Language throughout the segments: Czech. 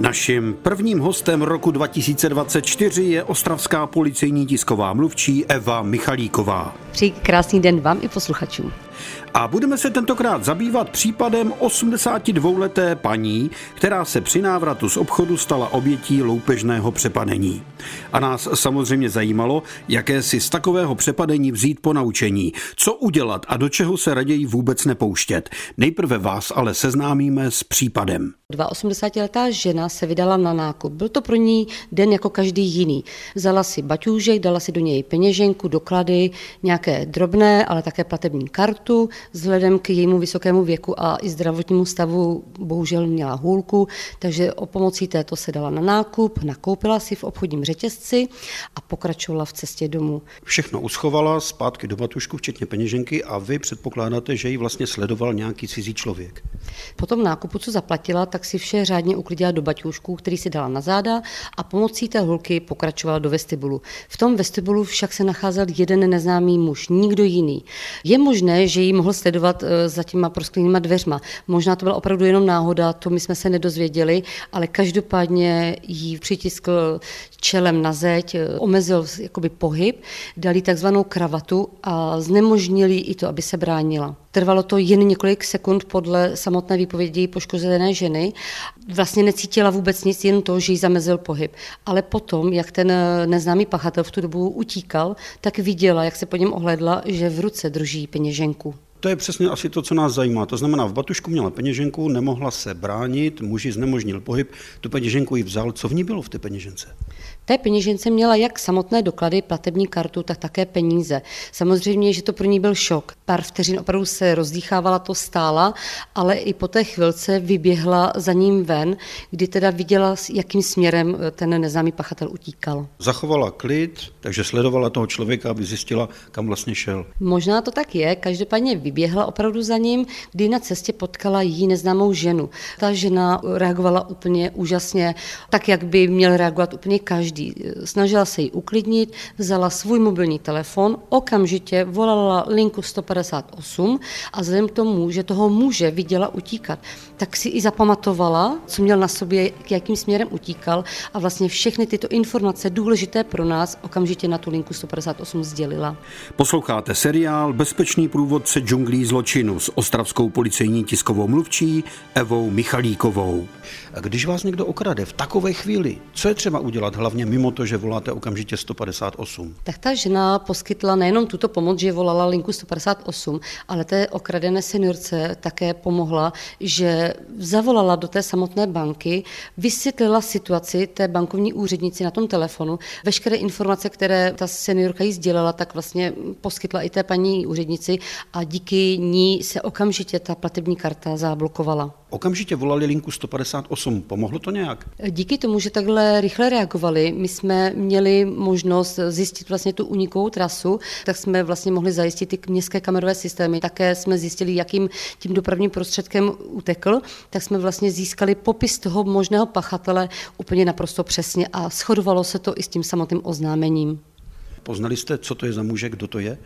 Naším prvním hostem roku 2024 je ostravská policejní tisková mluvčí Eva Michalíková. Přeji krásný den vám i posluchačům. A budeme se tentokrát zabývat případem 82-leté paní, která se při návratu z obchodu stala obětí loupežného přepadení. A nás samozřejmě zajímalo, jaké si z takového přepadení vzít po naučení, co udělat a do čeho se raději vůbec nepouštět. Nejprve vás ale seznámíme s případem. 82-letá žena se vydala na nákup. Byl to pro ní den jako každý jiný. Vzala si baťůžek, dala si do něj peněženku, doklady, nějaké drobné, ale také platební kartu. Vzhledem k jejímu vysokému věku a i zdravotnímu stavu bohužel měla hůlku, takže o pomocí této se dala na nákup, nakoupila si v obchodním řetězci a pokračovala v cestě domů. Všechno uschovala zpátky do batušku, včetně peněženky a vy předpokládáte, že ji vlastně sledoval nějaký cizí člověk. Po tom nákupu, co zaplatila, tak si vše řádně uklidila do baťůžku, který si dala na záda a pomocí té hulky pokračovala do vestibulu. V tom vestibulu však se nacházel jeden neznámý muž, nikdo jiný. Je možné, že ji mohl sledovat eh, za těma prosklenýma dveřma. Možná to byla opravdu jenom náhoda, to my jsme se nedozvěděli, ale každopádně jí přitiskl čelem na zeď, eh, omezil jakoby pohyb, dali takzvanou kravatu a znemožnili i to, aby se bránila. Trvalo to jen několik sekund podle samotné výpovědi poškozené ženy. Vlastně necítila vůbec nic, jen to, že jí zamezil pohyb. Ale potom, jak ten neznámý pachatel v tu dobu utíkal, tak viděla, jak se po něm ohledla, že v ruce drží peněženku. To je přesně asi to, co nás zajímá. To znamená, v batušku měla peněženku, nemohla se bránit, muži znemožnil pohyb, tu peněženku ji vzal. Co v ní bylo v té peněžence? té peněžence měla jak samotné doklady, platební kartu, tak také peníze. Samozřejmě, že to pro ní byl šok. Pár vteřin opravdu se rozdýchávala, to stála, ale i po té chvilce vyběhla za ním ven, kdy teda viděla, jakým směrem ten neznámý pachatel utíkal. Zachovala klid, takže sledovala toho člověka, aby zjistila, kam vlastně šel. Možná to tak je, každopádně vyběhla opravdu za ním, kdy na cestě potkala jí neznámou ženu. Ta žena reagovala úplně úžasně, tak, jak by měl reagovat úplně každý. Snažila se ji uklidnit, vzala svůj mobilní telefon, okamžitě volala linku 158 a vzhledem k tomu, že toho muže viděla utíkat, tak si i zapamatovala, co měl na sobě, k jakým směrem utíkal a vlastně všechny tyto informace důležité pro nás okamžitě na tu linku 158 sdělila. Posloucháte seriál Bezpečný průvodce džunglí zločinu s ostravskou policejní tiskovou mluvčí Evou Michalíkovou. A když vás někdo okrade v takové chvíli, co je třeba udělat hlavně mimo to, že voláte okamžitě 158? Tak ta žena poskytla nejenom tuto pomoc, že volala linku 158, ale té okradené seniorce také pomohla, že zavolala do té samotné banky, vysvětlila situaci té bankovní úřednici na tom telefonu, veškeré informace, které ta seniorka jí sdělila, tak vlastně poskytla i té paní úřednici a díky ní se okamžitě ta platební karta zablokovala. Okamžitě volali linku 158. Pomohlo to nějak? Díky tomu, že takhle rychle reagovali, my jsme měli možnost zjistit vlastně tu unikovou trasu, tak jsme vlastně mohli zajistit ty městské kamerové systémy. Také jsme zjistili, jakým tím dopravním prostředkem utekl, tak jsme vlastně získali popis toho možného pachatele úplně naprosto přesně a shodovalo se to i s tím samotným oznámením. Poznali jste, co to je za muže, kdo to je?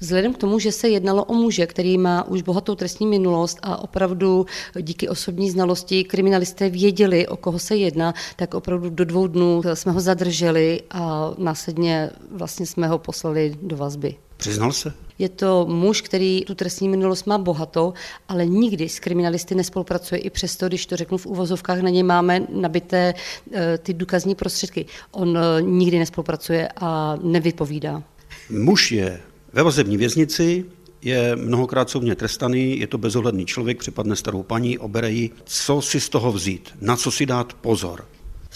Vzhledem k tomu, že se jednalo o muže, který má už bohatou trestní minulost a opravdu díky osobní znalosti kriminalisté věděli, o koho se jedná, tak opravdu do dvou dnů jsme ho zadrželi a následně vlastně jsme ho poslali do vazby. Přiznal se? Je to muž, který tu trestní minulost má bohatou, ale nikdy s kriminalisty nespolupracuje, i přesto, když to řeknu v uvozovkách, na ně máme nabité eh, ty důkazní prostředky. On eh, nikdy nespolupracuje a nevypovídá. Muž je ve vazební věznici, je mnohokrát soudně trestaný, je to bezohledný člověk, připadne starou paní, obere ji. Co si z toho vzít? Na co si dát pozor?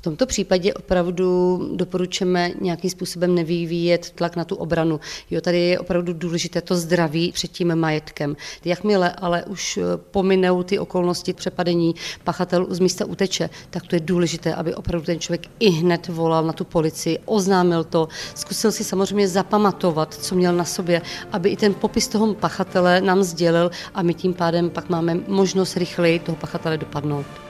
V tomto případě opravdu doporučujeme nějakým způsobem nevyvíjet tlak na tu obranu. Jo, tady je opravdu důležité to zdraví před tím majetkem. Jakmile ale už eh, pominou ty okolnosti přepadení pachatel z místa uteče, tak to je důležité, aby opravdu ten člověk i hned volal na tu policii, oznámil to, zkusil si samozřejmě zapamatovat, co měl na sobě, aby i ten popis toho pachatele nám sdělil a my tím pádem pak máme možnost rychleji toho pachatele dopadnout